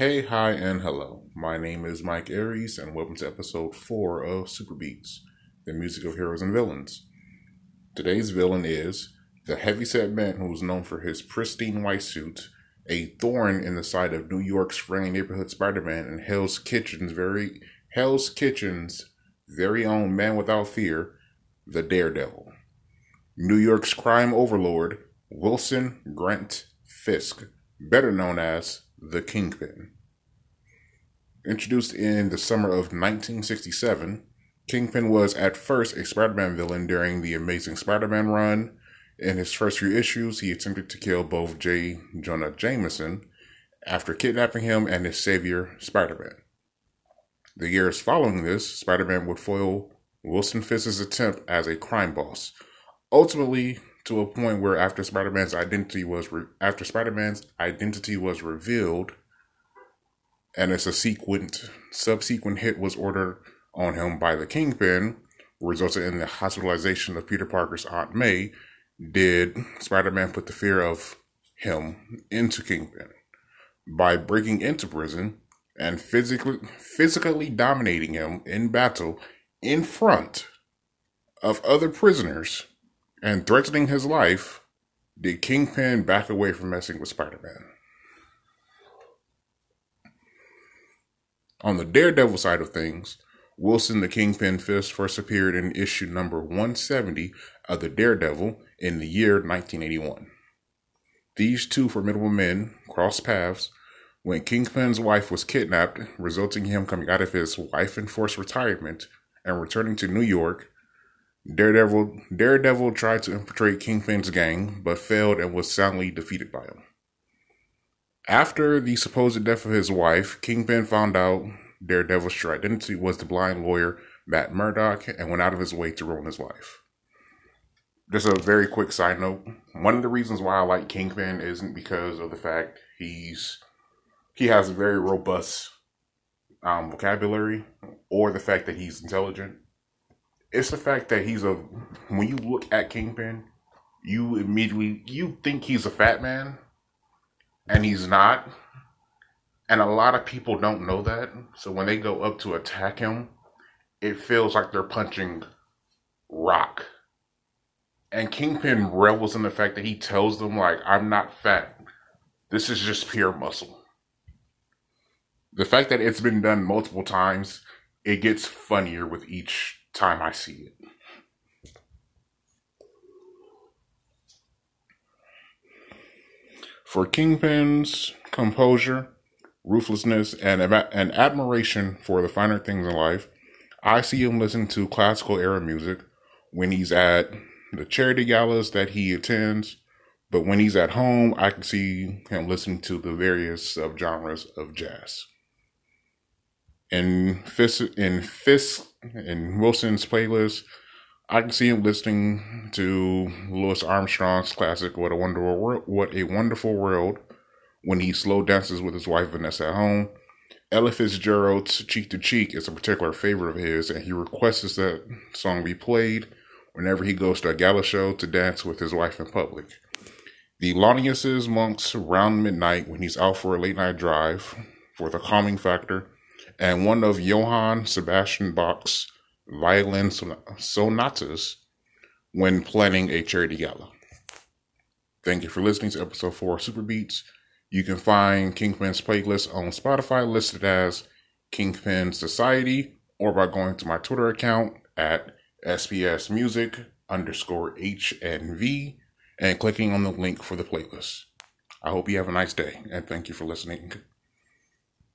Hey, hi, and hello. My name is Mike Aries, and welcome to episode 4 of Super Beats, the music of heroes and villains. Today's villain is the heavyset man who is known for his pristine white suit, a thorn in the side of New York's friendly neighborhood Spider-Man, and Hell's Kitchen's very Hell's Kitchen's very own man without fear, the Daredevil. New York's crime overlord, Wilson Grant Fisk, better known as the Kingpin. Introduced in the summer of 1967, Kingpin was at first a Spider Man villain during the Amazing Spider Man run. In his first few issues, he attempted to kill both J. Jonah Jameson after kidnapping him and his savior, Spider Man. The years following this, Spider Man would foil Wilson Fisk's attempt as a crime boss, ultimately to a point where after Spider-Man's identity was re- after Spider-Man's identity was revealed and a subsequent subsequent hit was ordered on him by the Kingpin, resulted in the hospitalization of Peter Parker's Aunt May, did Spider-Man put the fear of him into Kingpin. By breaking into prison and physically physically dominating him in battle in front of other prisoners and threatening his life, did Kingpin back away from messing with Spider Man. On the Daredevil side of things, Wilson the Kingpin Fisk first appeared in issue number 170 of the Daredevil in the year 1981. These two formidable men crossed paths when Kingpin's wife was kidnapped, resulting in him coming out of his wife enforced retirement and returning to New York Daredevil Daredevil tried to infiltrate Kingpin's gang, but failed and was soundly defeated by him. After the supposed death of his wife, Kingpin found out Daredevil's true identity was the blind lawyer Matt Murdock and went out of his way to ruin his life. Just a very quick side note. One of the reasons why I like Kingpin isn't because of the fact he's he has a very robust um, vocabulary or the fact that he's intelligent it's the fact that he's a when you look at Kingpin, you immediately you think he's a fat man, and he's not. And a lot of people don't know that. So when they go up to attack him, it feels like they're punching rock. And Kingpin revels in the fact that he tells them, like, I'm not fat. This is just pure muscle. The fact that it's been done multiple times, it gets funnier with each time I see it. For Kingpin's composure, ruthlessness, and, and admiration for the finer things in life, I see him listen to classical era music when he's at the charity galas that he attends. But when he's at home, I can see him listening to the various subgenres of jazz. In Fisk, in Fisk in Wilson's playlist, I can see him listening to Louis Armstrong's classic "What a Wonderful World." What a Wonderful World when he slow dances with his wife Vanessa at home. Ella Fitzgerald's "Cheek to Cheek" is a particular favorite of his, and he requests that song be played whenever he goes to a gala show to dance with his wife in public. The Thelonious Monk's "Round Midnight" when he's out for a late night drive for the calming factor and one of Johann Sebastian Bach's violin sonatas when planning a charity gala. Thank you for listening to episode 4 of Super Beats. You can find Kingpin's playlist on Spotify listed as Kingpin Society or by going to my Twitter account at SPS Music underscore HNV and clicking on the link for the playlist. I hope you have a nice day and thank you for listening.